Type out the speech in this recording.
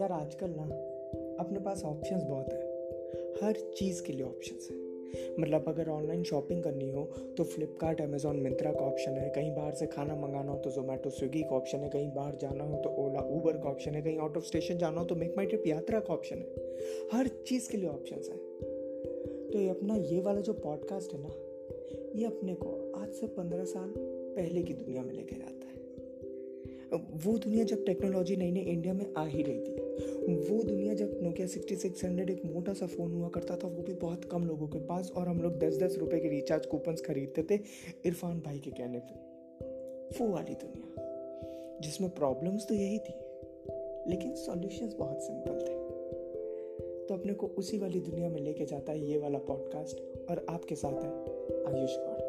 यार आजकल ना अपने पास ऑप्शंस बहुत है। हर चीज़ के लिए ऑप्शंस है। मतलब अगर ऑनलाइन शॉपिंग करनी हो तो फ्लिपकार्ट अमेजोन मिंत्रा का ऑप्शन है। कहीं बाहर से खाना मंगाना हो तो जोमेटो स्विगी का ऑप्शन है। कहीं बाहर जाना हो तो ओला ऊबर का ऑप्शन है। कहीं आउट ऑफ़ स्टेशन जाना हो तो मेक माई ट्रिप यात्रा का ऑप्शन है। हर चीज़ के लिए ऑप्शन है। तो ये अपना ये वाला जो पॉडकास्ट है ना, ये अपने को आज से पंद्रह साल पहले की दुनिया में लेके जाता है। वो दुनिया जब टेक्नोलॉजी नई नई इंडिया में आ ही रही थी वो दुनिया जब नोकिया सिक्सटी सिक्स हंड्रेड एक मोटा सा फ़ोन हुआ करता था, वो भी बहुत कम लोगों के पास और हम लोग दस दस रुपए के रिचार्ज कूपन्स खरीदते थे इरफान भाई के कहने पे। वो वाली दुनिया, जिसमें प्रॉब्लम्स तो यही थी, लेकिन सॉल्यूशंस बहुत सिंपल थे। तो अपने को उसी वाली दुनिया में लेके जाता है ये वाला पॉडकास्ट और आपके साथ है आयुष गौड़